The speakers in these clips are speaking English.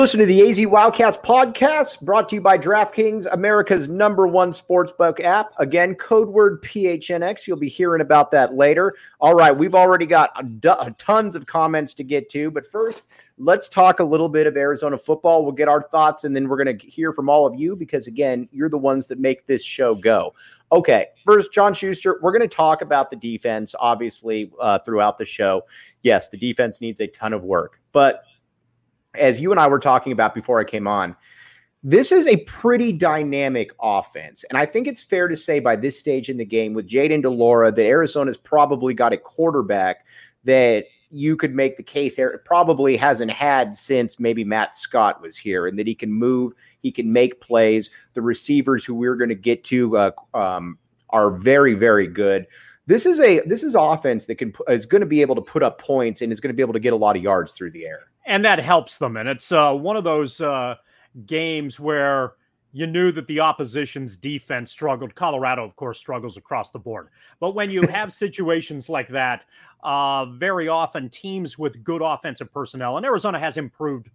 You're listening to the AZ Wildcats podcast brought to you by DraftKings, America's number one sportsbook app. Again, code word PHNX. You'll be hearing about that later. All right, we've already got tons of comments to get to, but first, let's talk a little bit of Arizona football. We'll get our thoughts and then we're going to hear from all of you because, again, you're the ones that make this show go. Okay, first, John Schuster, we're going to talk about the defense, obviously, uh, throughout the show. Yes, the defense needs a ton of work, but as you and I were talking about before I came on, this is a pretty dynamic offense. And I think it's fair to say by this stage in the game with Jayden de Laura that Arizona's probably got a quarterback that you could make the case probably hasn't had since maybe Matt Scott was here, and that he can move, he can make plays. The receivers who we're going to get to uh, um, are very, very good. This is a this is offense that can is going to be able to put up points and is going to be able to get a lot of yards through the air and that helps them. And it's uh, one of those uh, games where you knew that the opposition's defense struggled. Colorado, of course, struggles across the board. But when you have situations like that, uh, very often teams with good offensive personnel, and Arizona has improved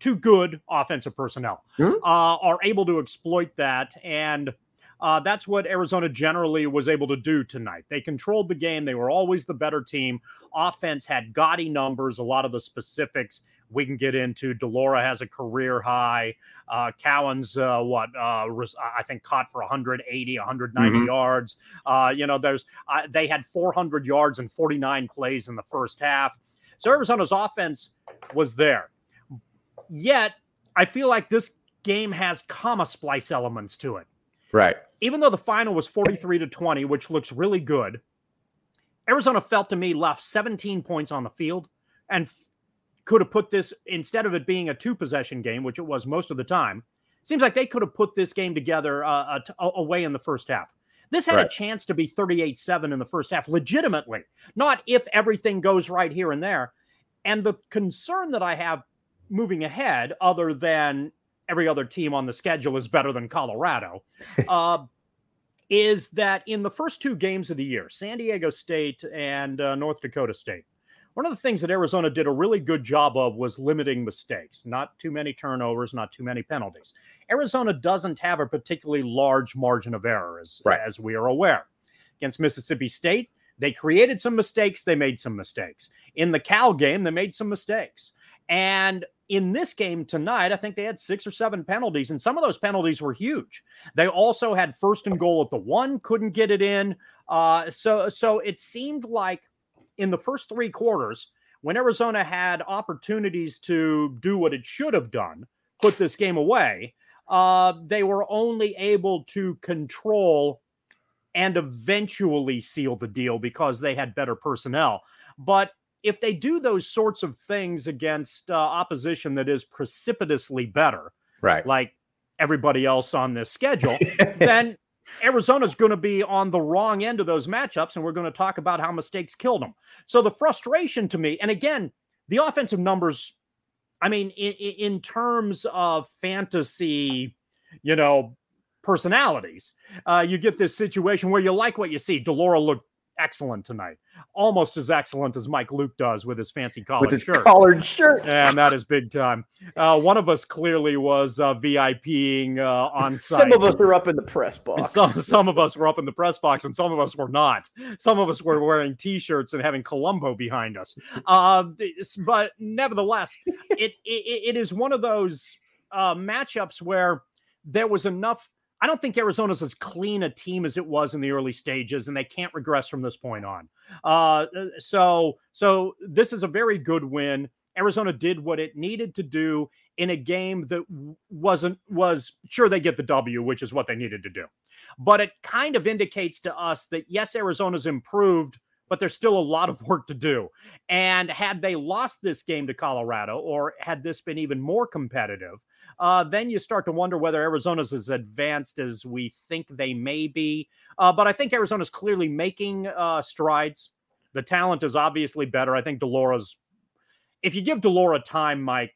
to good offensive personnel, mm-hmm. uh, are able to exploit that. And uh, that's what Arizona generally was able to do tonight. They controlled the game. They were always the better team. Offense had gaudy numbers. A lot of the specifics we can get into. de Laura has a career high. Uh, Cowing's uh, what uh, I think caught for 180, 190 mm-hmm. yards. Uh, you know, there's uh, they had 400 yards and 49 plays in the first half. So Arizona's offense was there. Yet I feel like this game has comma splice elements to it. Right. Even though the final was 43 to 20, which looks really good, Arizona felt to me left 17 points on the field and could have put this instead of it being a two possession game, which it was most of the time. Seems like they could have put this game together uh, away in the first half. This had right. a chance to be 38 7 in the first half, legitimately, not if everything goes right here and there. And the concern that I have moving ahead, other than every other team on the schedule is better than Colorado, uh, is that in the first two games of the year, San Diego State and uh, North Dakota State, one of the things that Arizona did a really good job of was limiting mistakes, not too many turnovers, not too many penalties. Arizona doesn't have a particularly large margin of error, as, right. as we are aware. Against Mississippi State, they created some mistakes, they made some mistakes. In the Cal game, they made some mistakes. And in this game tonight, I think they had six or seven penalties, and some of those penalties were huge. They also had first and goal at the one, couldn't get it in. Uh, so, so it seemed like in the first three quarters, when Arizona had opportunities to do what it should have done, put this game away, uh, they were only able to control and eventually seal the deal because they had better personnel. But if they do those sorts of things against uh, opposition that is precipitously better, right, like everybody else on this schedule, then Arizona's going to be on the wrong end of those matchups, and we're going to talk about how mistakes killed them. So the frustration to me, and again, the offensive numbers, I mean, in, in terms of fantasy, you know, personalities, uh, you get this situation where you like what you see. de Laura looked excellent tonight, almost as excellent as Mike Luke does with his fancy collared with his shirt. collared shirt. And that is big time. Uh, one of us clearly was uh, VIPing uh, on site. Some of us were up in the press box. Some, some of us were up in the press box, and some of us were not. Some of us were wearing T-shirts and having Columbo behind us. Uh, but nevertheless, it, it it is one of those uh, matchups where there was enough I don't think Arizona's as clean a team as it was in the early stages, and they can't regress from this point on. Uh, so, so this is a very good win. Arizona did what it needed to do in a game that wasn't was sure they get the W, which is what they needed to do. But it kind of indicates to us that yes, Arizona's improved, but there's still a lot of work to do. And had they lost this game to Colorado, or had this been even more competitive, uh, then you start to wonder whether Arizona's as advanced as we think they may be. Uh, but I think Arizona's clearly making uh, strides. The talent is obviously better. I think de Laura's. If you give de Laura time, Mike,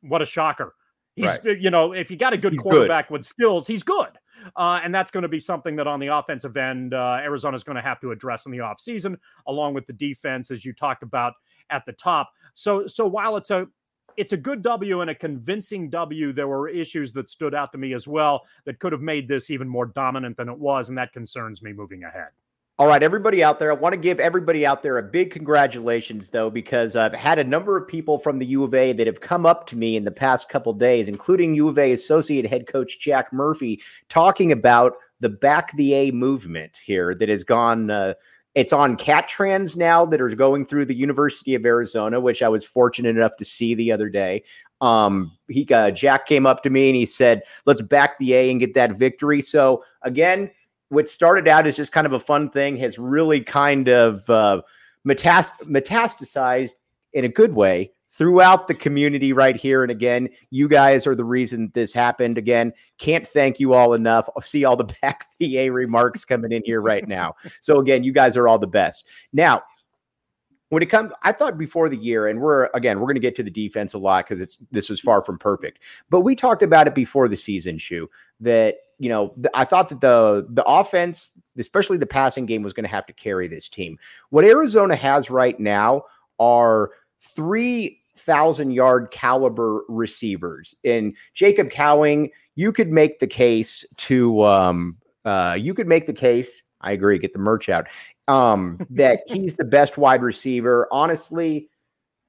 what a shocker! He's right. you know if you got a good he's quarterback good. with skills, he's good. Uh, and that's going to be something that on the offensive end, uh, Arizona is going to have to address in the offseason, along with the defense, as you talked about at the top. So, so while it's a it's a good W and a convincing W. There were issues that stood out to me as well that could have made this even more dominant than it was, and that concerns me moving ahead. All right, everybody out there, I want to give everybody out there a big congratulations, though, because I've had a number of people from the U of A that have come up to me in the past couple days, including U of A associate head coach Jack Murphy, talking about the back the A movement here that has gone. Uh, it's on Cat Trans now that are going through the University of Arizona, which I was fortunate enough to see the other day. Um, he uh, Jack came up to me and he said, "Let's back the A and get that victory." So again, what started out as just kind of a fun thing has really kind of uh, metast- metastasized in a good way throughout the community right here. And again, you guys are the reason this happened. Again, can't thank you all enough. I'll see all the back the A remarks coming in here right now. So again, you guys are all the best. Now, when it comes, I thought before the year, and we're again, we're going to get to the defense a lot because it's this was far from perfect. But we talked about it before the season, Shu, that you know, I thought that the the offense, especially the passing game, was going to have to carry this team. What Arizona has right now are three thousand yard caliber receivers. In Jacob Cowing, you could make the case to um, uh, you could make the case. I agree. Get the merch out. Um, that he's the best wide receiver. Honestly,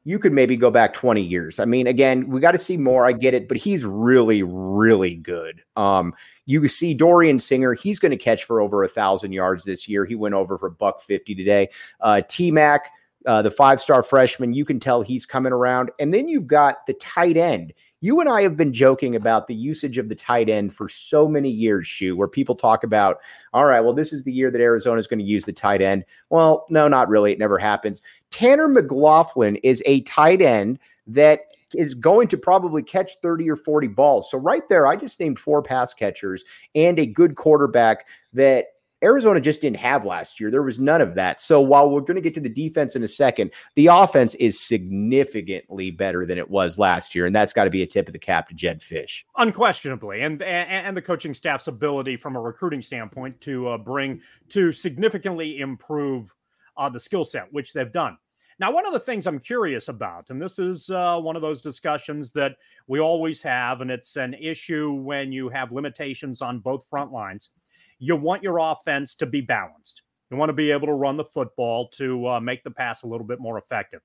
you could maybe go back 20 years. I mean, again, we got to see more. I get it, but he's really, really good. Um, you see Dorian Singer, he's going to catch for over a thousand yards this year. He went over for buck 50 today. Uh, T Mac, uh, the five star freshman. You can tell he's coming around. And then you've got the tight end. You and I have been joking about the usage of the tight end for so many years, Shu, where people talk about, all right, well, this is the year that Arizona is going to use the tight end. Well, no, not really. It never happens. Tanner McLachlan is a tight end that is going to probably catch 30 or 40 balls. So, right there, I just named four pass catchers and a good quarterback that Arizona just didn't have last year. There was none of that. So while we're going to get to the defense in a second, the offense is significantly better than it was last year, and that's got to be a tip of the cap to Jedd Fisch, Unquestionably, and and, and the coaching staff's ability from a recruiting standpoint to uh, bring to significantly improve uh, the skill set, which they've done. Now, one of the things I'm curious about, and this is uh, one of those discussions that we always have, and it's an issue when you have limitations on both front lines you want your offense to be balanced. You want to be able to run the football to uh, make the pass a little bit more effective.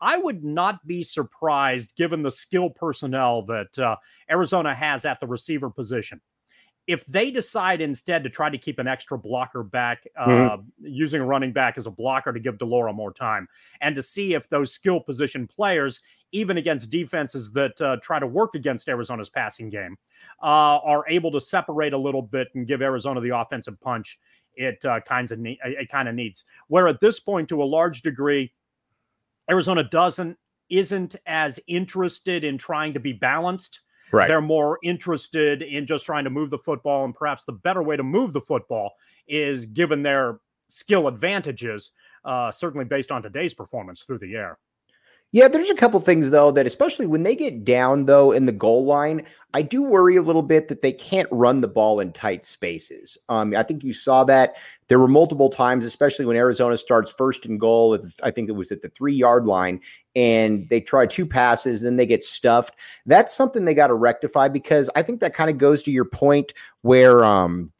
I would not be surprised, given the skill personnel that uh, Arizona has at the receiver position, if they decide instead to try to keep an extra blocker back, uh, Mhm. using a running back as a blocker to give de Laura more time, and to see if those skill position players, even against defenses that uh, try to work against Arizona's passing game, uh, are able to separate a little bit and give Arizona the offensive punch it uh, kinds of ne- it kind of needs. Where at this point, to a large degree, Arizona doesn't isn't as interested in trying to be balanced. Right. They're more interested in just trying to move the football, and perhaps the better way to move the football is given their skill advantages, uh, certainly based on today's performance through the air. Yeah, there's a couple things though that especially when they get down though in the goal line, I do worry a little bit that they can't run the ball in tight spaces. Um, I think you saw that there were multiple times, especially when Arizona starts first and goal. I think it was at the three yard line, and they try two passes, then they get stuffed. That's something they got to rectify because I think that kind of goes to your point where um,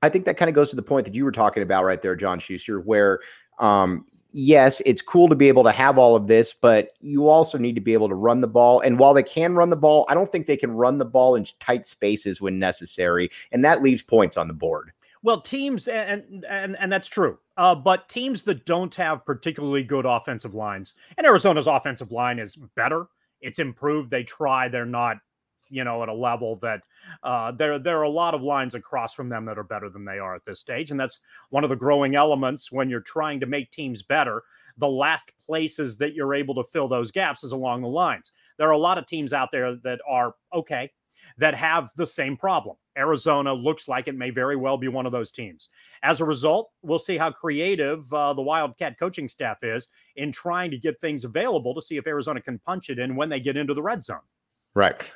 I think that kind of goes to the point that you were talking about right there, John Schuster, where um, yes, it's cool to be able to have all of this, but you also need to be able to run the ball. And while they can run the ball, I don't think they can run the ball in tight spaces when necessary, and that leaves points on the board. Well, teams and and and that's true. Uh, but teams that don't have particularly good offensive lines, and Arizona's offensive line is better. It's improved. They try. They're not, you know, at a level that uh, there there are a lot of lines across from them that are better than they are at this stage, and that's one of the growing elements when you're trying to make teams better. The last places that you're able to fill those gaps is along the lines. There are a lot of teams out there that are okay that have the same problem. Arizona looks like it may very well be one of those teams. As a result, we'll see how creative uh, the Wildcat coaching staff is in trying to get things available to see if Arizona can punch it in when they get into the red zone. Right.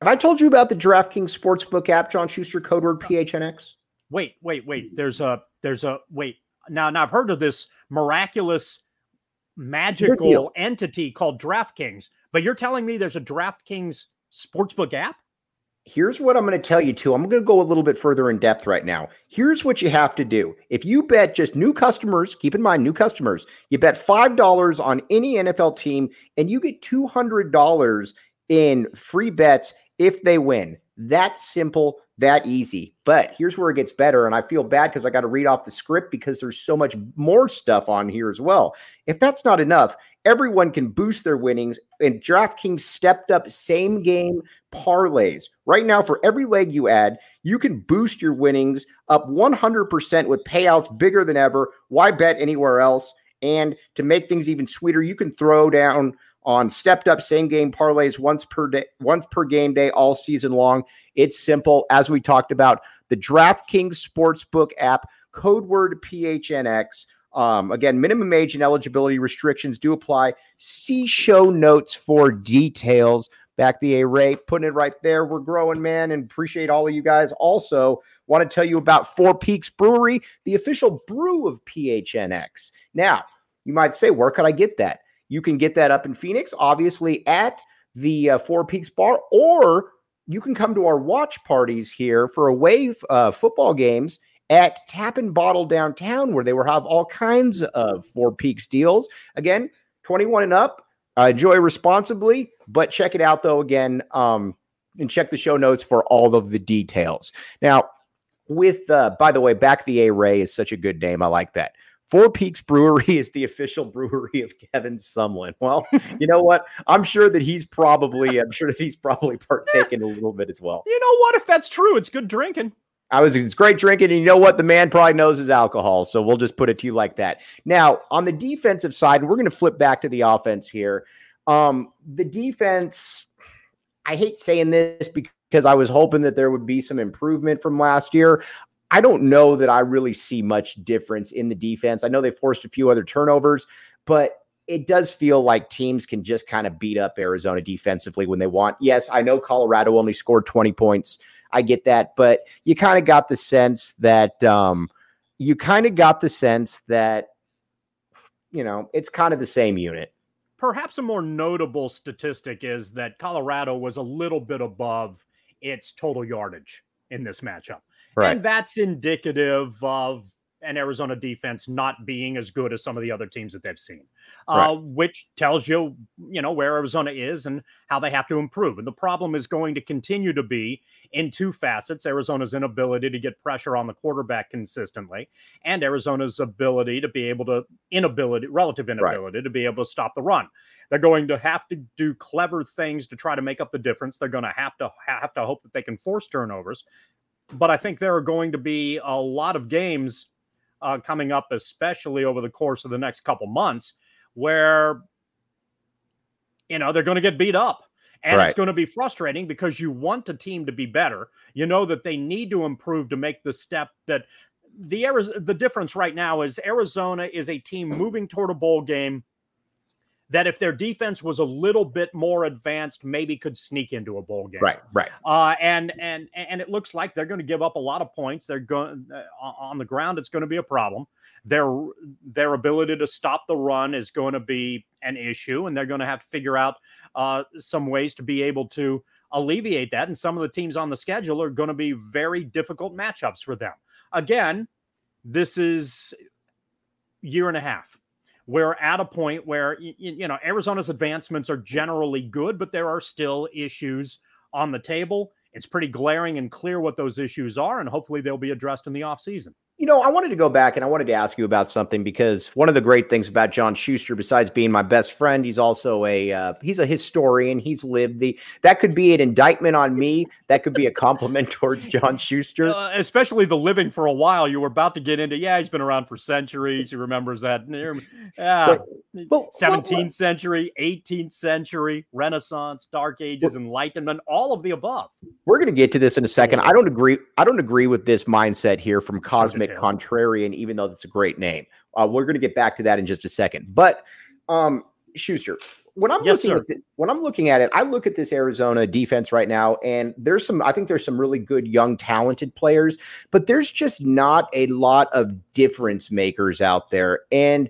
Have I told you about the DraftKings Sportsbook app, John Schuster, code word PHNX? Wait, wait, wait. There's a there's a wait. Now, now I've heard of this miraculous magical entity called DraftKings, but you're telling me there's a DraftKings sportsbook app? Here's what I'm going to tell you too. I'm going to go a little bit further in depth right now. Here's what you have to do. If you bet just new customers, keep in mind new customers, you bet $5 on any NFL team and you get $200 in free bets if they win. That simple, that easy. But here's where it gets better. And I feel bad because I got to read off the script because there's so much more stuff on here as well. If that's not enough, everyone can boost their winnings. And DraftKings stepped up same game parlays. Right now, for every leg you add, you can boost your winnings up 100% with payouts bigger than ever. Why bet anywhere else? And to make things even sweeter, you can throw down on stepped up same game parlays once per day, once per game day all season long. It's simple. As we talked about, the DraftKings Sportsbook app, code word PHNX. Um, again, minimum age and eligibility restrictions do apply. See show notes for details. Back the A Ray, putting it right there. We're growing, man, and appreciate all of you guys. Also, want to tell you about Four Peaks Brewery, the official brew of PHNX. Now, you might say, where could I get that? You can get that up in Phoenix, obviously at the uh, Four Peaks Bar, or you can come to our watch parties here for away uh, football games at Tap and Bottle downtown, where they will have all kinds of Four Peaks deals. Again, 21 and up. Uh, enjoy responsibly, but check it out though again, um, and check the show notes for all of the details. Now, with uh, by the way, back the A Ray is such a good name. I like that. Four Peaks Brewery is the official brewery of Kevin Sumlin. Well, you know what? I'm sure that he's probably, I'm sure that he's probably partaking a little bit as well. You know what? If that's true, it's good drinking. I was, it's great drinking. And you know what? The man probably knows his alcohol. So we'll just put it to you like that. Now, on the defensive side, we're going to flip back to the offense here. Um, the defense, I hate saying this because I was hoping that there would be some improvement from last year. I don't know that I really see much difference in the defense. I know they forced a few other turnovers, but it does feel like teams can just kind of beat up Arizona defensively when they want. Yes, I know Colorado only scored 20 points. I get that, but you kind of got the sense that um, you kind of got the sense that you know it's kind of the same unit. Perhaps a more notable statistic is that Colorado was a little bit above its total yardage in this matchup. Right. And that's indicative of an Arizona defense not being as good as some of the other teams that they've seen, right. uh, which tells you, you know, where Arizona is and how they have to improve. And the problem is going to continue to be in two facets Arizona's inability to get pressure on the quarterback consistently, and Arizona's ability to be able to, inability, relative inability right. to be able to stop the run. They're going to have to do clever things to try to make up the difference. They're going to have to have to hope that they can force turnovers. But I think there are going to be a lot of games uh, coming up, especially over the course of the next couple months, where you know they're going to get beat up. And right. it's going to be frustrating because you want a team to be better. You know that they need to improve to make the step that the the difference right now is Arizona is a team moving toward a bowl game that if their defense was a little bit more advanced, maybe could sneak into a bowl game. Right, right. Uh, and and and it looks like they're going to give up a lot of points. They're going uh, on the ground. It's going to be a problem. Their their ability to stop the run is going to be an issue, and they're going to have to figure out uh, some ways to be able to alleviate that. And some of the teams on the schedule are going to be very difficult matchups for them. Again, this is year and a half we're at a point where you know Arizona's advancements are generally good, but there are still issues on the table. It's pretty glaring and clear what those issues are, and hopefully they'll be addressed in the offseason. You know, I wanted to go back and I wanted to ask you about something because one of the great things about John Schuster, besides being my best friend, he's also a uh, he's a historian. He's lived the that could be an indictment on me. That could be a compliment towards John Schuster, uh, especially the living for a while. You were about to get into. Yeah, he's been around for centuries. He remembers that. Yeah, seventeenth century, eighteenth century, Renaissance, Dark Ages, Enlightenment, all of the above. We're going to get to this in a second. I don't agree. I don't agree with this mindset here from Cosmic Contrarian, even though that's a great name. Uh, we're going to get back to that in just a second. But um, Schuster, when I'm yes, looking at the, when I'm looking at it, I look at this Arizona defense right now, and there's some. I think there's some really good young, talented players, but there's just not a lot of difference makers out there. And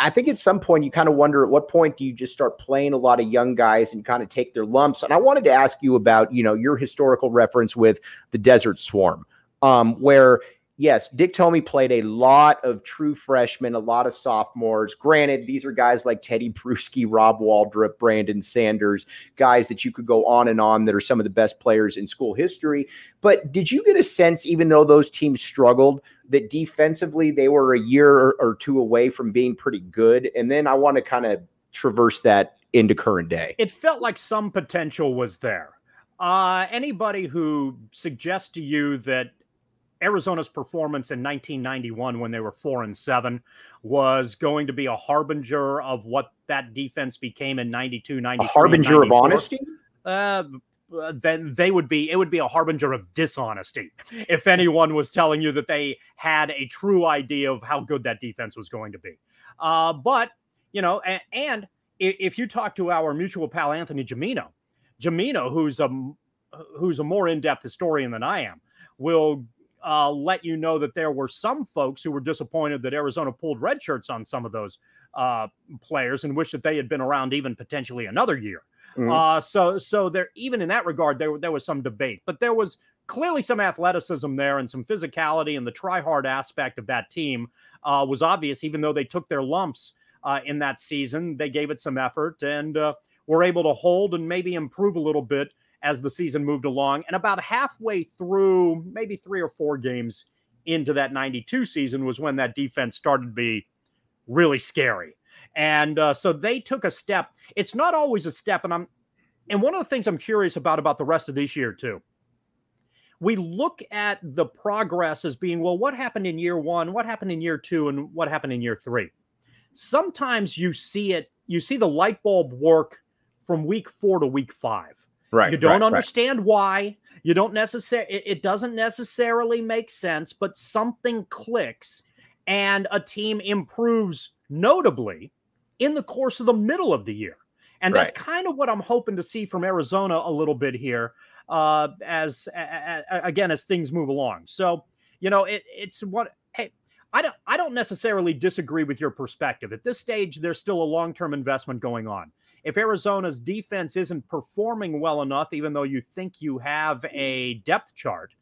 I think at some point you kind of wonder at what point do you just start playing a lot of young guys and kind of take their lumps. And I wanted to ask you about you know your historical reference with the Desert Swarm, um, where yes, Dick Tomey played a lot of true freshmen, a lot of sophomores. Granted, these are guys like Tedy Bruschi, Rob Waldrop, Brandon Sanders, guys that you could go on and on that are some of the best players in school history. But did you get a sense, even though those teams struggled, that defensively they were a year or two away from being pretty good? And then I want to kind of traverse that into current day. It felt like some potential was there. Uh, anybody who suggests to you that Arizona's performance in 1991 when they were four and seven was going to be a harbinger of what that defense became in 92, 93. A harbinger of honesty? Uh, then they would be it would be a harbinger of dishonesty if anyone was telling you that they had a true idea of how good that defense was going to be uh, but you know and, and, if you talk to our mutual pal anthony Gimino, Gimino, who's a who's a more in-depth historian than i am will uh, let you know that there were some folks who were disappointed that Arizona pulled red shirts on some of those uh, players and wish that they had been around even potentially another year. Mm-hmm. Uh, so, so there, even in that regard, there there was some debate, but there was clearly some athleticism there and some physicality, and the try hard aspect of that team uh, was obvious. Even though they took their lumps uh, in that season, they gave it some effort and uh, were able to hold and maybe improve a little bit as the season moved along. And about halfway through, maybe three or four games into that 92 season, was when that defense started to be really scary. And uh, so they took a step. It's not always a step. And I'm, and one of the things I'm curious about about the rest of this year, too, we look at the progress as being, well, what happened in year one? What happened in year two? And what happened in year three? Sometimes you see it, you see the light bulb work from week four to week five. Right. You don't right, understand right. why. You don't necessarily, it, it doesn't necessarily make sense, but something clicks and a team improves notably in the course of the middle of the year. And that's right. kind of what I'm hoping to see from Arizona a little bit here, uh, as a, a, again as things move along. So you know, it, it's what. Hey, I don't. I don't necessarily disagree with your perspective. At this stage, there's still a long term investment going on if Arizona's defense isn't performing well enough, even though you think you have a depth chart,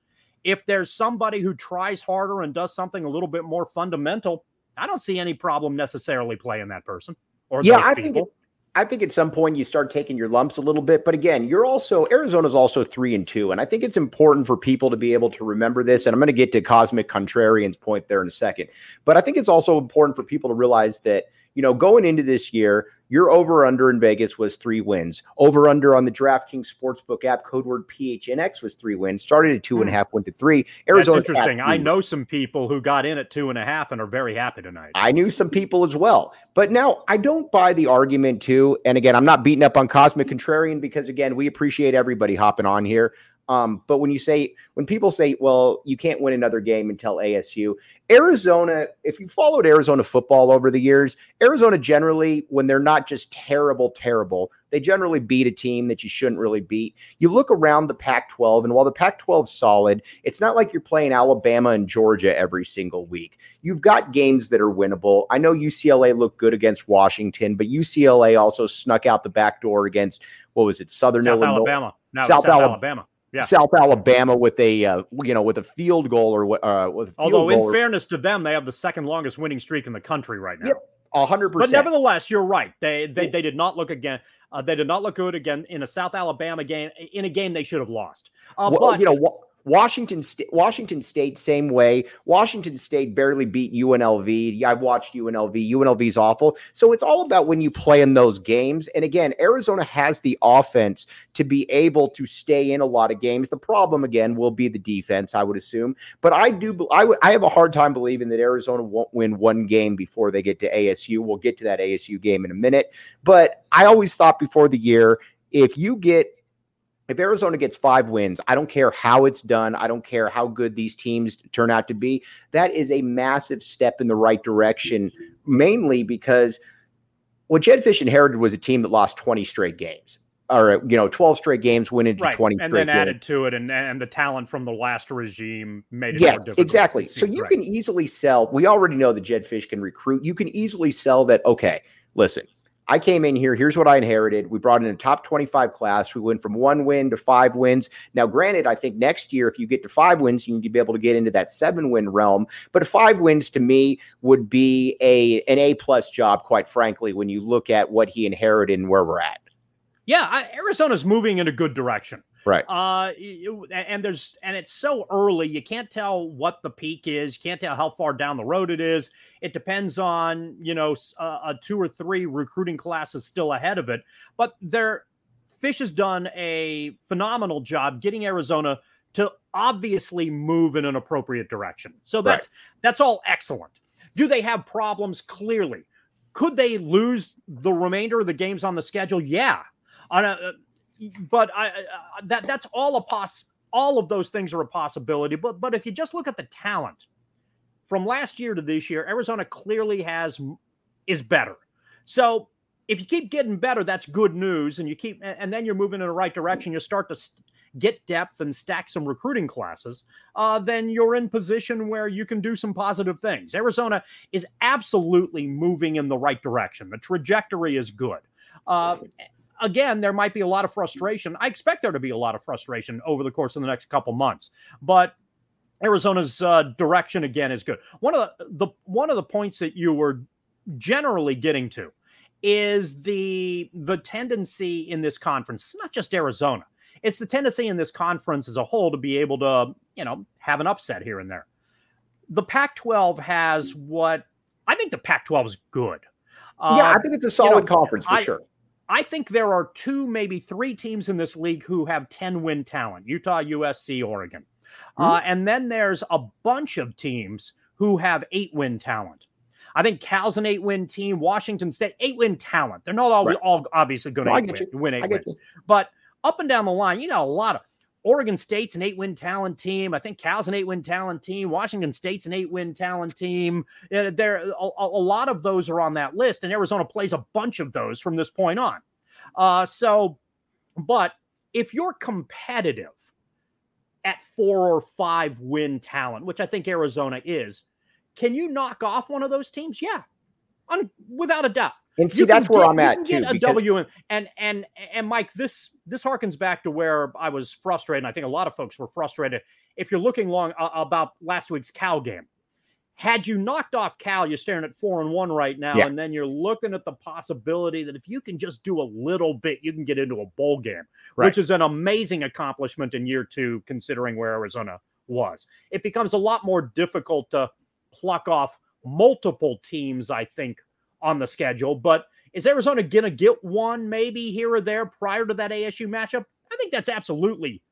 if there's somebody who tries harder and does something a little bit more fundamental, I don't see any problem necessarily playing that person or yeah, I people. think it, I think at some point you start taking your lumps a little bit, but again, you're also Arizona's also three and two, and I think it's important for people to be able to remember this. And I'm going to get to Cosmic Contrarian's point there in a second, but I think it's also important for people to realize that you know, going into this year, your over under in Vegas was three wins. Over under on the DraftKings Sportsbook app, code word PHNX was three wins. Started at two and a hmm. half, went to three. Arizona. That's interesting. I know some people who got in at two and a half and are very happy tonight. I knew some people as well. But now I don't buy the argument too. And again, I'm not beating up on Cosmic Contrarian because again, we appreciate everybody hopping on here. Um, but when you say, when people say, well, you can't win another game until ASU, Arizona, if you followed Arizona football over the years, Arizona generally, when they're not just terrible, terrible, they generally beat a team that you shouldn't really beat. You look around the Pac 12, and while the Pac 12 is solid, it's not like you're playing Alabama and Georgia every single week. You've got games that are winnable. I know UCLA looked good against Washington, but UCLA also snuck out the back door against, what was it, Southern South Illinois? Alabama. No, South, South Alabama. Alabama yeah. South Alabama with a uh, you know with a field goal or uh, with although in fairness to them they have the second longest winning streak in the country right now. A hundred percent. But nevertheless, you're right. They they, they did not look again. Uh, they did not look good again in a South Alabama game in a game they should have lost. Uh, well, but you know Washington State, Washington State, same way. Washington State barely beat UNLV. I've watched UNLV. UNLV's awful. So it's all about when you play in those games. And again, Arizona has the offense to be able to stay in a lot of games. The problem again will be the defense, I would assume. But I do, I would, I have a hard time believing that Arizona won't win one game before they get to ASU. We'll get to that ASU game in a minute. But I always thought before the year, if you get if Arizona gets five wins, I don't care how it's done. I don't care how good these teams turn out to be. That is a massive step in the right direction, mainly because what Jedd Fisch inherited was a team that lost 20 straight games. Or you know, twelve straight games went into right. twenty, and then added games. to it, and and the talent from the last regime made it. Yes, exactly. So you right. can easily sell. We already know that Jedd Fisch can recruit. You can easily sell that. Okay, listen, I came in here. Here's what I inherited. We brought in a top 25 class. We went from one win to five wins. Now, granted, I think next year, if you get to five wins, you need to be able to get into that seven win realm. But five wins to me would be a an A plus job, quite frankly, when you look at what he inherited and where we're at. Yeah, Arizona's moving in a good direction. Right. Uh, and there's and it's so early, you can't tell what the peak is. You can't tell how far down the road it is. It depends on you know a, a two or three recruiting classes still ahead of it. But there, Fisch has done a phenomenal job getting Arizona to obviously move in an appropriate direction. So that's right. that's all excellent. Do they have problems? Clearly. Could they lose the remainder of the games on the schedule? Yeah. On a, but I, I that that's all a poss. All of those things are a possibility. But but if you just look at the talent from last year to this year, Arizona clearly has is better. So if you keep getting better, that's good news, and you keep and then you're moving in the right direction. You start to st- get depth and stack some recruiting classes. Uh, then you're in position where you can do some positive things. Arizona is absolutely moving in the right direction. The trajectory is good. Uh, again, there might be a lot of frustration. I expect there to be a lot of frustration over the course of the next couple months, but Arizona's uh, direction again is good. One of the, the one of the points that you were generally getting to is the the tendency in this conference. It's not just Arizona. It's the tendency in this conference as a whole to be able to, you know, have an upset here and there. The Pac-12 has what I think the Pac-12 is good. yeah, uh, I think it's a solid you know, conference for I, sure. I think there are two, maybe three teams in this league who have 10 win talent Utah, USC, Oregon. Mm-hmm. Uh, and then there's a bunch of teams who have eight win talent. I think Cal's an eight win team, Washington State, eight win talent. They're not all, right. all obviously going to win, win eight wins. You. But up and down the line, you got a lot of Oregon State's an eight win talent team. I think Cal's an eight win talent team. Washington State's an eight win talent team. There, a, a, lot of those are on that list, and Arizona plays a bunch of those from this point on. Uh, so, but if you're competitive at four or five win talent, which I think Arizona is, can you knock off one of those teams? Yeah, without a doubt. And see, that's where get, I'm at too. A because... W and, and and and Mike, this this harkens back to where I was frustrated. I think a lot of folks were frustrated. If you're looking long uh, about last week's Cal game, had you knocked off Cal, you're staring at four and one right now, yeah. and then you're looking at the possibility that if you can just do a little bit, you can get into a bowl game, right. which is an amazing accomplishment in year two, considering where Arizona was. It becomes a lot more difficult to pluck off multiple teams, I think, on the schedule. But is Arizona going to get one maybe here or there prior to that ASU matchup? I think that's absolutely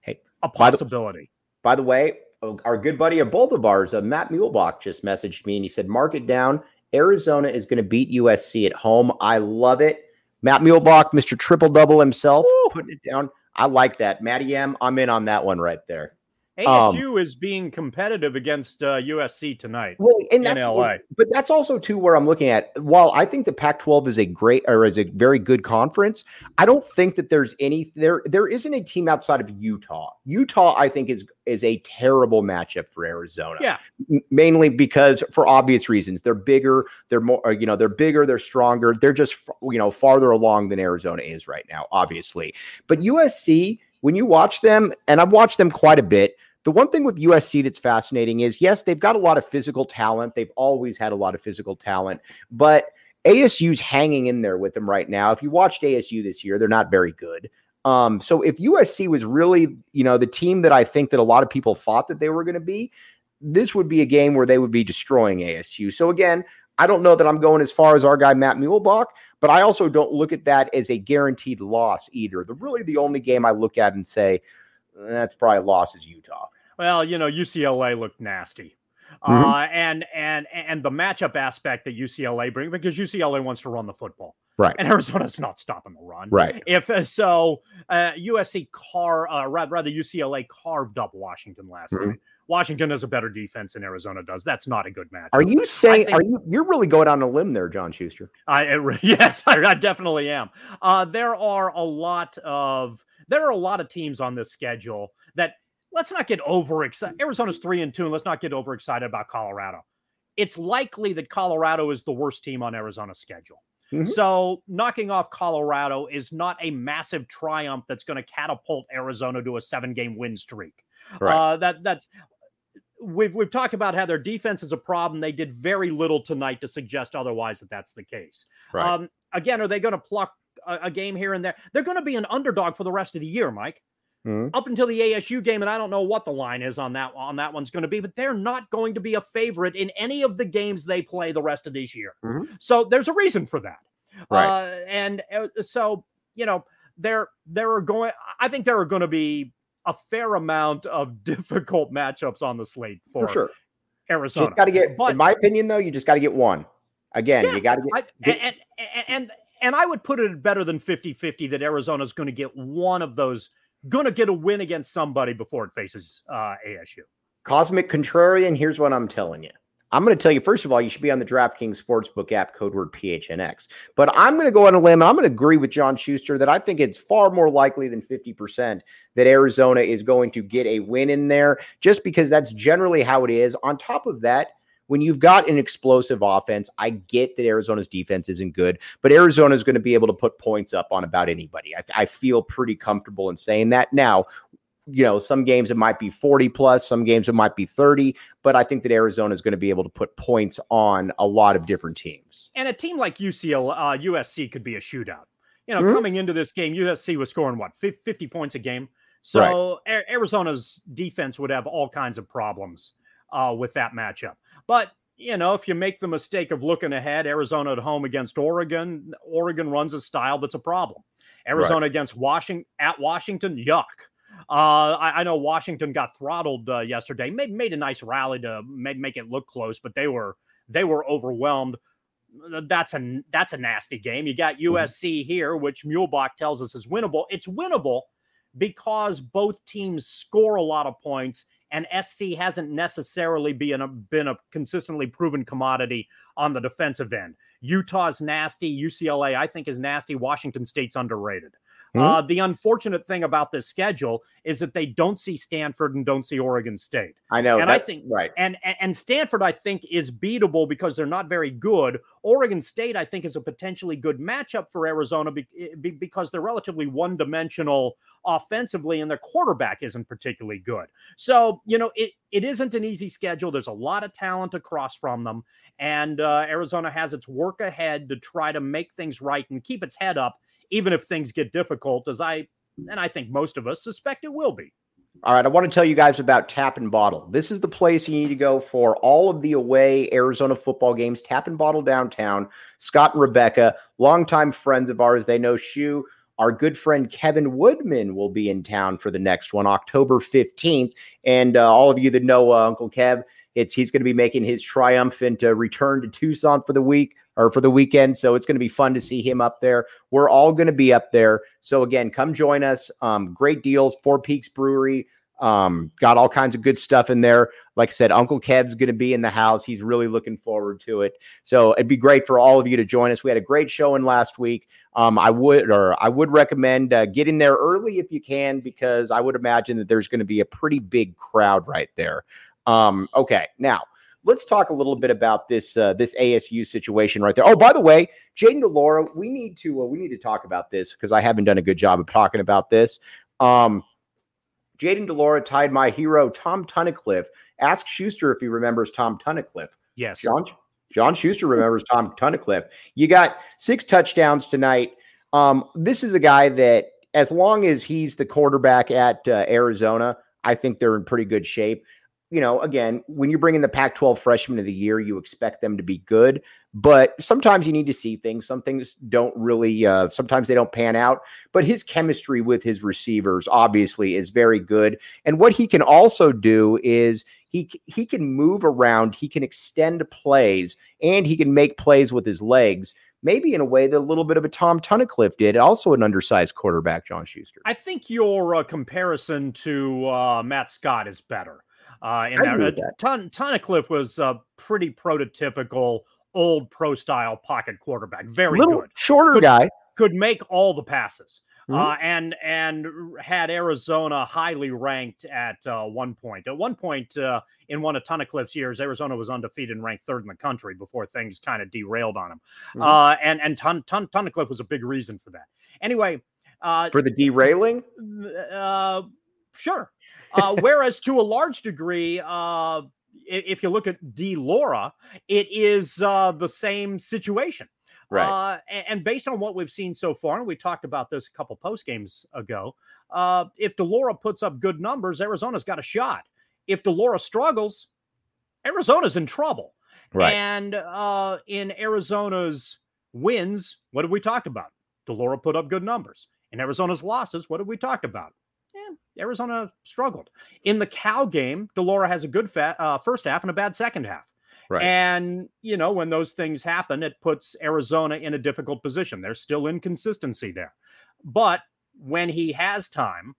hey, a possibility. By the, by the way, our good buddy of both of ours, uh, Matt Muehlebach, just messaged me and he said, Mark it down. Arizona is going to beat USC at home. I love it. Matt Muehlebach, Mr. Triple Double himself, Woo! putting it down. I like that. Matty M, I'm in on that one right there. ASU um, is being competitive against uh, USC tonight. Well, and that's, LA. but that's also too where I'm looking at. While I think the Pac-12 is a great or is a very good conference, I don't think that there's any there. There isn't a team outside of Utah. Utah, I think, is is a terrible matchup for Arizona. Yeah, mainly because for obvious reasons, they're bigger, they're more, you know, they're bigger, they're stronger, they're just you know farther along than Arizona is right now, obviously. But USC, when you watch them, and I've watched them quite a bit the one thing with USC that's fascinating is yes, they've got a lot of physical talent. They've always had a lot of physical talent, but ASU's hanging in there with them right now. If you watched ASU this year, they're not very good. Um, so if USC was really, you know, the team that I think that a lot of people thought that they were going to be, this would be a game where they would be destroying ASU. So again, I don't know that I'm going as far as our guy Matt Muehlebach, but I also don't look at that as a guaranteed loss either. The really the only game I look at and say, that's probably loss is Utah. Well, you know, UCLA looked nasty. Mm-hmm. Uh, and and and the matchup aspect that UCLA bring because UCLA wants to run the football, right? And Arizona's not stopping the run, right? If uh, so, uh, USC car uh, rather UCLA carved up Washington last mm-hmm. night. Washington has a better defense than Arizona does. That's not a good match. Are you saying? Think, are you? You're really going on a limb there, John Schuster. I it, yes, I, I, definitely am. Uh, there are a lot of there are a lot of teams on this schedule that let's not get overexcited. Arizona's three and two, and let's not get overexcited about Colorado. It's likely that Colorado is the worst team on Arizona's schedule. Mm-hmm. So knocking off Colorado is not a massive triumph that's going to catapult Arizona to a seven-game win streak. Right. Uh, that that's we've we've talked about how their defense is a problem. They did very little tonight to suggest otherwise that that's the case. Right. Um, again, are they going to pluck a, a, game here and there? They're going to be an underdog for the rest of the year, Mike. Mm-hmm. Up until the ASU game, and I don't know what the line is on that on that one's going to be, but they're not going to be a favorite in any of the games they play the rest of this year. Mm-hmm. So there's a reason for that. Right. Uh, and uh, so you know there there are going. I think there are going to be a fair amount of difficult matchups on the slate for, for sure. Arizona. Just got to get, but, in my opinion, though, you just got to get one. Again, yeah, you got to get, I, and, and, and and I would put it better than 50-50 that Arizona's going to get one of those going to get a win against somebody before it faces uh, ASU. Cosmic Contrarian, here's what I'm telling you. I'm going to tell you, first of all, you should be on the DraftKings Sportsbook app, code word PHNX. But I'm going to go on a limb. I'm going to agree with John Schuster that I think it's far more likely than 50% that Arizona is going to get a win in there, just because that's generally how it is. On top of that, when you've got an explosive offense, I get that Arizona's defense isn't good, but Arizona is going to be able to put points up on about anybody. I, I feel pretty comfortable in saying that. Now, you know, some games it might be 40 plus, some games it might be 30, but I think that Arizona is going to be able to put points on a lot of different teams. And a team like UCL, uh, USC could be a shootout. You know, mm-hmm. coming into this game, USC was scoring what 50 points a game. So right. Arizona's defense would have all kinds of problems uh, with that matchup. But you know, if you make the mistake of looking ahead, Arizona at home against Oregon, Oregon runs a style that's a problem. Arizona right. against Washington at Washington, yuck. Uh, I, I, know Washington got throttled uh, yesterday. Made made a nice rally to make, make it look close, but they were they were overwhelmed. That's a that's a nasty game. You got USC mm-hmm. here, which Muehlebach tells us is winnable. It's winnable because both teams score a lot of points and SC hasn't necessarily been a, been a consistently proven commodity on the defensive end. Utah's nasty. UCLA, I think, is nasty. Washington State's underrated. Mm-hmm. Uh, the unfortunate thing about this schedule is that they don't see Stanford and don't see Oregon State. I know, and I think right. And and Stanford, I think, is beatable because they're not very good. Oregon State, I think, is a potentially good matchup for Arizona eh, because they're relatively one-dimensional offensively, and their quarterback isn't particularly good. So you know, it it isn't an easy schedule. There's a lot of talent across from them, and uh, Arizona has its work ahead to try to make things right and keep its head up even if things get difficult, as I and I think most of us suspect it will be. All right, I want to tell you guys about Tap and Bottle. This is the place you need to go for all of the away Arizona football games. Tap and Bottle downtown. Scott and Rebecca, longtime friends of ours, they know Shu. Our good friend Kevin Woodman will be in town for the next one, October 15th. And uh, all of you that know uh, Uncle Kev, it's he's going to be making his triumphant uh, return to Tucson for the week or for the weekend. So it's going to be fun to see him up there. We're all going to be up there. So again, come join us. Um, great deals, Four Peaks Brewery. Um, got all kinds of good stuff in there. Like I said, Uncle Kev's going to be in the house. He's really looking forward to it. So it'd be great for all of you to join us. We had a great show in last week. Um, I would or I would recommend uh, getting there early if you can because I would imagine that there's going to be a pretty big crowd right there. Um, okay, now let's talk a little bit about this uh, this ASU situation right there. Oh, by the way, Jayden de Laura, we need to uh, we need to talk about this because I haven't done a good job of talking about this. Um, Jayden de Laura tied my hero Tom Tunnicliffe. Ask Schuster if he remembers Tom Tunnicliffe. Yes, John John Schuster remembers Tom Tunnicliffe. You got six touchdowns tonight. Um, this is a guy that, as long as he's the quarterback at uh, Arizona, I think they're in pretty good shape you know, again, when you're bringing the Pac 12 freshman of the year, you expect them to be good, but sometimes you need to see things. Some things don't really, uh, sometimes they don't pan out, but his chemistry with his receivers obviously is very good. And what he can also do is he, he can move around, he can extend plays, and he can make plays with his legs maybe in a way that a little bit of a Tom Tunnicliffe did, also an undersized quarterback, John Schuster. I think your uh, comparison to uh, Matt Scott is better. Uh, and that, that. Ton, Tunnicliffe was a pretty prototypical old pro style pocket quarterback. Very Little, good. Shorter could, guy. Could make all the passes. Mm-hmm. Uh, and and had Arizona highly ranked at uh, one point. At one point uh, in one of Tunnicliffe's years, Arizona was undefeated and ranked third in the country before things kind of derailed on him. Mm-hmm. Uh, and and Ton, Ton, Tunnicliffe was a big reason for that. Anyway, uh, for the derailing, uh, Sure. Uh, whereas to a large degree, uh, if you look at De Laura, it is uh, the same situation. Right. Uh, and based on what we've seen so far, and we talked about this a couple post games ago, uh, if de Laura puts up good numbers, Arizona's got a shot. If de Laura struggles, Arizona's in trouble. Right. And uh, in Arizona's wins, what did we talk about? de Laura put up good numbers. In Arizona's losses, what did we talk about? Arizona struggled. In the Cal game, de Laura has a good fa- uh, first half and a bad second half. Right. And, you know, when those things happen, it puts Arizona in a difficult position. There's still inconsistency there. But when he has time,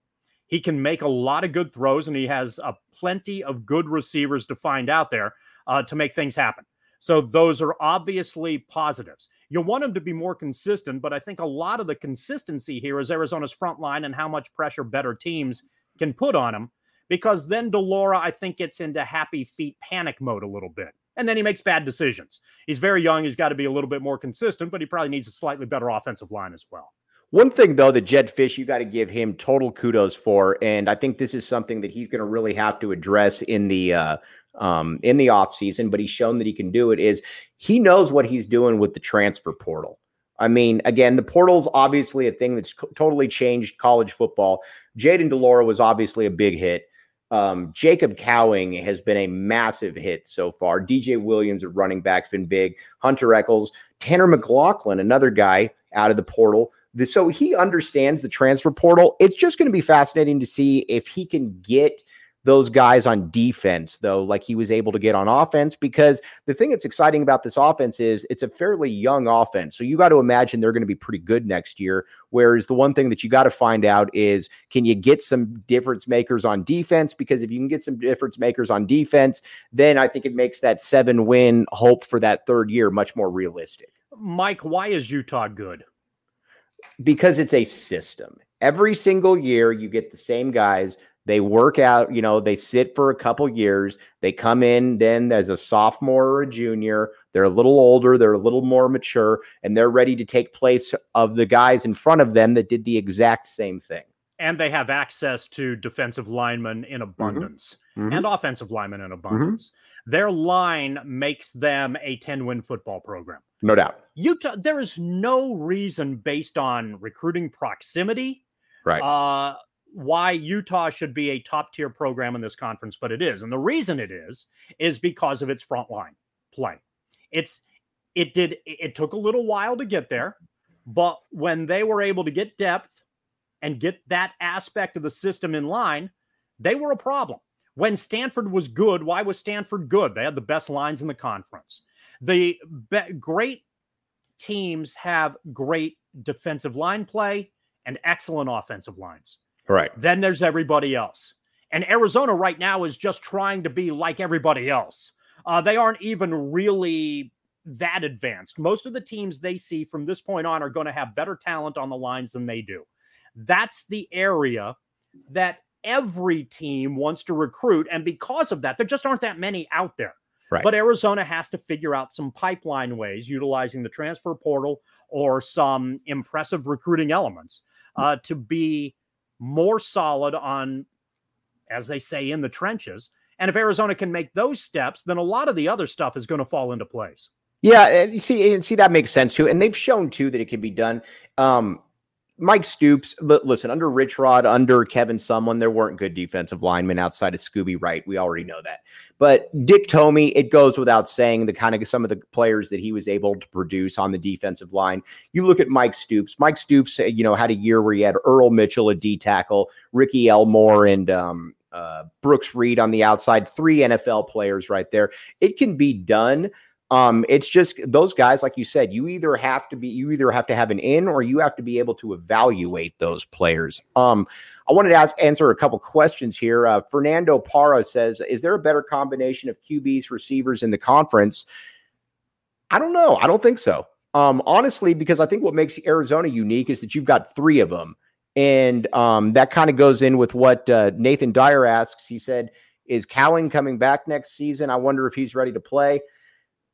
he can make a lot of good throws and he has a plenty of good receivers to find out there uh, to make things happen. So those are obviously positives. You want him to be more consistent, but I think a lot of the consistency here is Arizona's front line and how much pressure better teams can put on him. Because then de Laura, I think, gets into happy feet panic mode a little bit. And then he makes bad decisions. He's very young. He's got to be a little bit more consistent, but he probably needs a slightly better offensive line as well. One thing, though, that Jedd Fisch, you got to give him total kudos for, and I think this is something that he's going to really have to address in the uh, um, in the offseason, but he's shown that he can do it, is he knows what he's doing with the transfer portal. I mean, again, the portal's obviously a thing that's co- totally changed college football. Jayden de Laura was obviously a big hit. Um, Jacob Cowing has been a massive hit so far. DJ Williams at running back's been big. Hunter Echols, Tanner McLachlan, another guy out of the portal. The, so he understands the transfer portal. It's just going to be fascinating to see if he can get – those guys on defense, though, like he was able to get on offense. Because the thing that's exciting about this offense is it's a fairly young offense. So you got to imagine they're going to be pretty good next year. Whereas the one thing that you got to find out is can you get some difference makers on defense? Because if you can get some difference makers on defense, then I think it makes that seven win hope for that third year much more realistic. Mike, why is Utah good? Because it's a system. Every single year, you get the same guys. They work out, you know, they sit for a couple years. They come in then as a sophomore or a junior. They're a little older, they're a little more mature, and they're ready to take place of the guys in front of them that did the exact same thing. And they have access to defensive linemen in abundance mm-hmm. and offensive linemen in mm-hmm. abundance. Mm-hmm. Their line makes them a 10 win football program. No doubt. Utah, there is no reason based on recruiting proximity. Right. Uh, why Utah should be a top tier program in this conference, but it is. And the reason it is, is because of its frontline play. It's, it did, it took a little while to get there, but when they were able to get depth and get that aspect of the system in line, they were a problem. When Stanford was good, why was Stanford good? They had the best lines in the conference. The be- great teams have great defensive line play and excellent offensive lines. Right. Then there's everybody else. And Arizona right now is just trying to be like everybody else. Uh, they aren't even really that advanced. Most of the teams they see from this point on are going to have better talent on the lines than they do. That's the area that every team wants to recruit. And because of that, there just aren't that many out there. Right. But Arizona has to figure out some pipeline ways utilizing the transfer portal or some impressive recruiting elements uh, to be more solid on, as they say, in the trenches. And if Arizona can make those steps, then a lot of the other stuff is going to fall into place. Yeah, and you see, and see that makes sense too. And they've shown too that it can be done. Um, Mike Stoops, listen, under Rich Rod, under Kevin Sumlin, there weren't good defensive linemen outside of Scooby Wright. We already know that. But Dick Tomey, it goes without saying the kind of some of the players that he was able to produce on the defensive line. You look at Mike Stoops. Mike Stoops, uh, you know, had a year where he had Earl Mitchell, a D tackle, Ricky Elmore, and um, uh, Brooks Reed on the outside. Three NFL players right there. It can be done. Um, it's just those guys, like you said, you either have to be, you either have to have an in or you have to be able to evaluate those players. Um, I wanted to ask, answer a couple questions here. Uh, Fernando Parra says, "Is there a better combination of QBs receivers in the conference?" I don't know. I don't think so. Um, honestly, because I think what makes Arizona unique is that you've got three of them, and um, that kind of goes in with what uh, Nathan Dyer asks. He said, "Is Cowing coming back next season? I wonder if he's ready to play."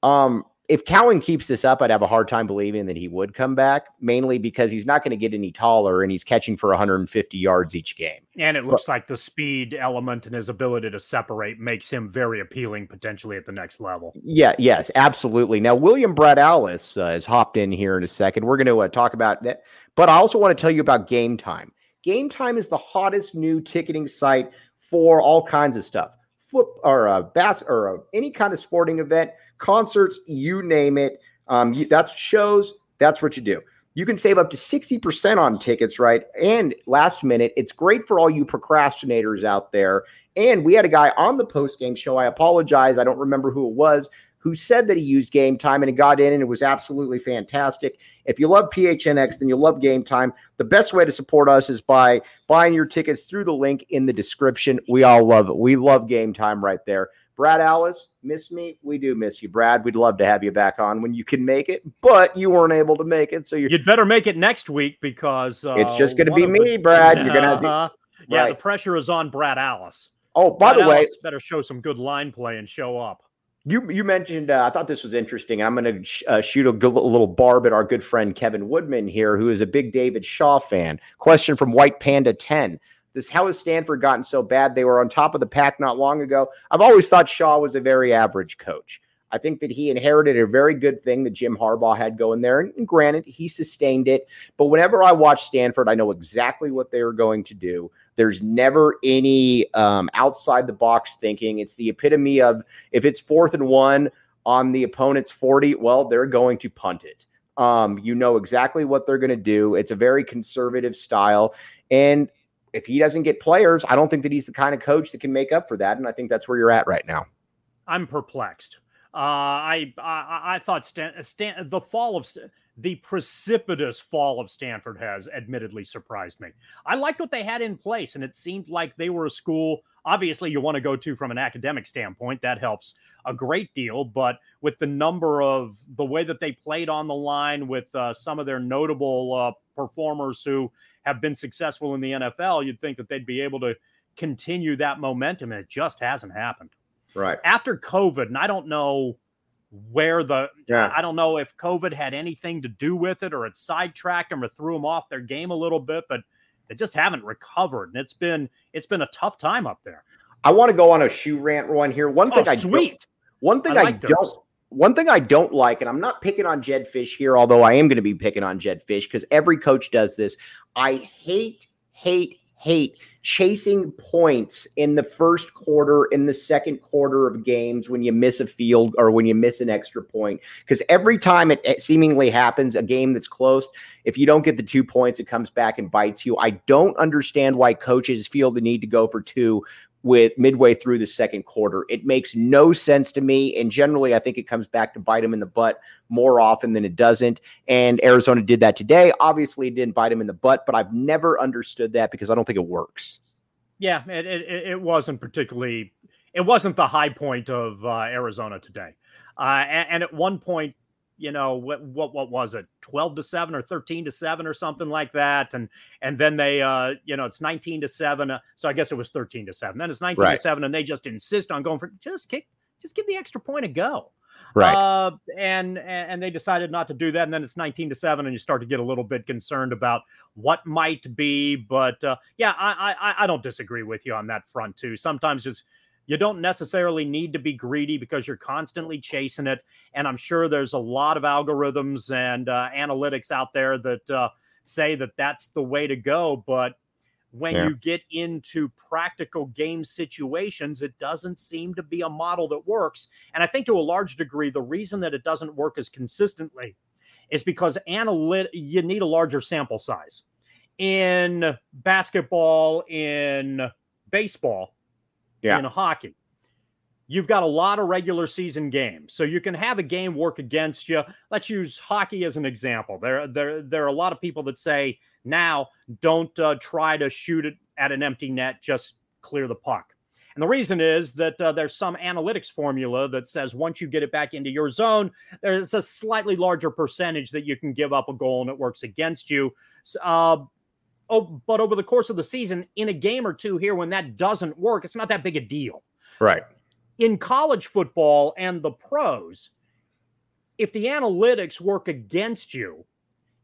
Um, if Cowing keeps this up, I'd have a hard time believing that he would come back, mainly because he's not going to get any taller and he's catching for 150 yards each game. And it looks but, like the speed element and his ability to separate makes him very appealing potentially at the next level. Yeah, yes, absolutely. Now, William Brad Allis uh, has hopped in here in a second. We're going to uh, talk about that. But I also want to tell you about Game Time. Game Time is the hottest new ticketing site for all kinds of stuff foot or a bas or a, any kind of sporting event, concerts, you name it. Um, you, that's shows. That's what you do. You can save up to 60% on tickets, right? And last minute, it's great for all you procrastinators out there. And we had a guy on the post game show. I apologize. I don't remember who it was who said that he used game time and he got in and it was absolutely fantastic. If you love PHNX, then you love game time. The best way to support us is by buying your tickets through the link in the description. We all love it. We love game time right there. Brad Allis, miss me? We do miss you, Brad. We'd love to have you back on when you can make it, but you weren't able to make it. So you would better make it next week because uh, it's just going to be me, the, Brad. You're going to. Uh, yeah, right. the pressure is on Brad Allis. Oh, by Brad the way, Allis better show some good line play and show up. You you mentioned uh, I thought this was interesting. I'm going to sh- uh, shoot a, a little barb at our good friend Kevin Woodman here, who is a big David Shaw fan. Question from White Panda 10. This how has Stanford gotten so bad? They were on top of the pack not long ago. I've always thought Shaw was a very average coach. I think that he inherited a very good thing that Jim Harbaugh had going there. And granted, he sustained it. But whenever I watch Stanford, I know exactly what they are going to do. There's never any um, outside the box thinking. It's the epitome of if it's fourth and one on the opponent's 40, well, they're going to punt it. Um, you know exactly what they're going to do. It's a very conservative style. And if he doesn't get players, I don't think that he's the kind of coach that can make up for that. And I think that's where you're at right now. I'm perplexed. Uh, I, I I thought Stan, Stan, the fall of the precipitous fall of Stanford has admittedly surprised me. I liked what they had in place, and it seemed like they were a school. Obviously, you want to go to from an academic standpoint. That helps a great deal. But with the number of the way that they played on the line, with uh, some of their notable uh, performers who have been successful in the NFL, you'd think that they'd be able to continue that momentum, and it just hasn't happened. Right. After COVID, and I don't know where the Yeah. I don't know if COVID had anything to do with it or it sidetracked them or threw them off their game a little bit, but they just haven't recovered. And it's been it's been a tough time up there. I want to go on a shoe rant one here. One thing Oh, I sweet. One thing I I, don't one thing I don't like, and I'm not picking on Jedd Fisch here, although I am going to be picking on Jedd Fisch because every coach does this. I hate, hate, hate chasing points in the first quarter, in the second quarter of games when you miss a field or when you miss an extra point. Because every time it, seemingly happens, a game that's close, if you don't get the two points, it comes back and bites you. I don't understand why coaches feel the need to go for two with midway through the second quarter. It makes no sense to me. And generally, I think it comes back to bite them in the butt more often than it doesn't. And Arizona did that today. Obviously, it didn't bite them in the butt, but I've never understood that because I don't think it works. Yeah, it, it, it wasn't particularly. It wasn't the high point of uh, Arizona today. Uh, and, and at one point, you know what, what what was it? 12 to 7 or 13 to 7 or something like that. And and then they uh you know it's 19 to 7 uh, so i guess it was 13 to 7 then it's 19 Right. to 7 and they just insist on going for just kick just give the extra point a go. Right. Uh, and and they decided not to do that. And then it's 19 to 7 and you start to get a little bit concerned about what might be. But uh, yeah I, I i don't disagree with you on that front too. Sometimes just you don't necessarily need to be greedy because you're constantly chasing it. And i'm sure there's a lot of algorithms and uh, analytics out there that uh, say that that's the way to go. But when Yeah. you get into practical game situations it doesn't seem to be a model that works. And i think to a large degree the reason that it doesn't work as consistently is because analytic you need a larger sample size. In basketball in baseball Yeah. in hockey. You've got a lot of regular season games, so you can have a game work against you. Let's use hockey as an example. There, there, there are a lot of people that say now don't uh, try to shoot it at an empty net, just clear the puck. And the reason is that uh, there's some analytics formula that says once you get it back into your zone, there's a slightly larger percentage that you can give up a goal and it works against you. Uh, oh, but over the course of the season, in a game or two here, when that doesn't work, it's not that big a deal Right. in college football and the pros, if the analytics work against you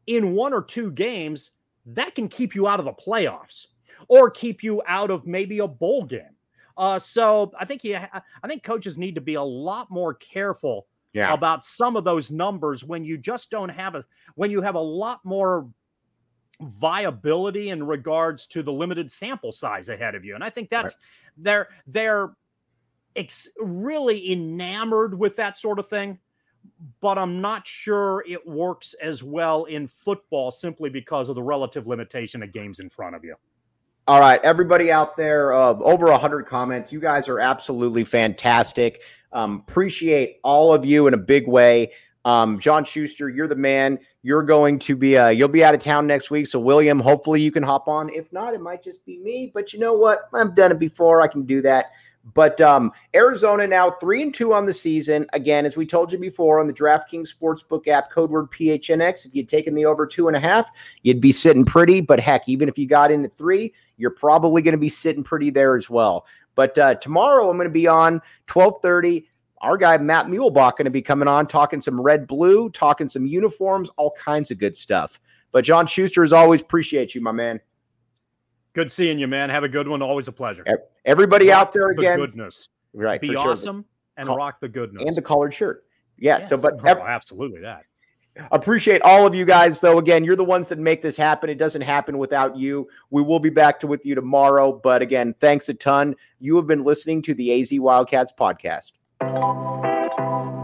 in one or two games, that can keep you out of the playoffs or keep you out of maybe a bowl game. Uh, so I think you, I think coaches need to be a lot more careful Yeah. about some of those numbers when you just don't have a when you have a lot more viability in regards to the limited sample size ahead of you and i think that's they're they're ex- really enamored with that sort of thing but i'm not sure it works as well in football simply because of the relative limitation of games in front of you All right, everybody out there, uh, over 100 comments. You guys are absolutely fantastic. Um, appreciate all of you in a big way. Um, John Schuster, you're the man. You're going to be, uh, you'll be out of town next week. So, William, hopefully you can hop on. If not, it might just be me. But you know what? I've done it before. I can do that. But um, Arizona now three and two on the season. Again, as we told you before on the DraftKings Sportsbook app, code word PHNX. If you'd taken the over two and a half, you'd be sitting pretty. But heck, even if you got in at three, you're probably going to be sitting pretty there as well. But uh, tomorrow I'm going to be on 1230. Our guy Matt Muehlebach going to be coming on talking some red blue, talking some uniforms, all kinds of good stuff. But John Schuster, as always, appreciate you, my man. good seeing you man have a good one always a pleasure Everybody Rock out there the again, goodness right? be for sure. awesome and Call- rock the goodness and the collared shirt. Yeah. so, but oh, ev- absolutely that appreciate all of you guys, though. Again, you're the ones that make this happen. It doesn't happen without you. We will be back to with you tomorrow. But again, thanks a ton. You have been listening to the AZ Wildcats podcast. Thank you.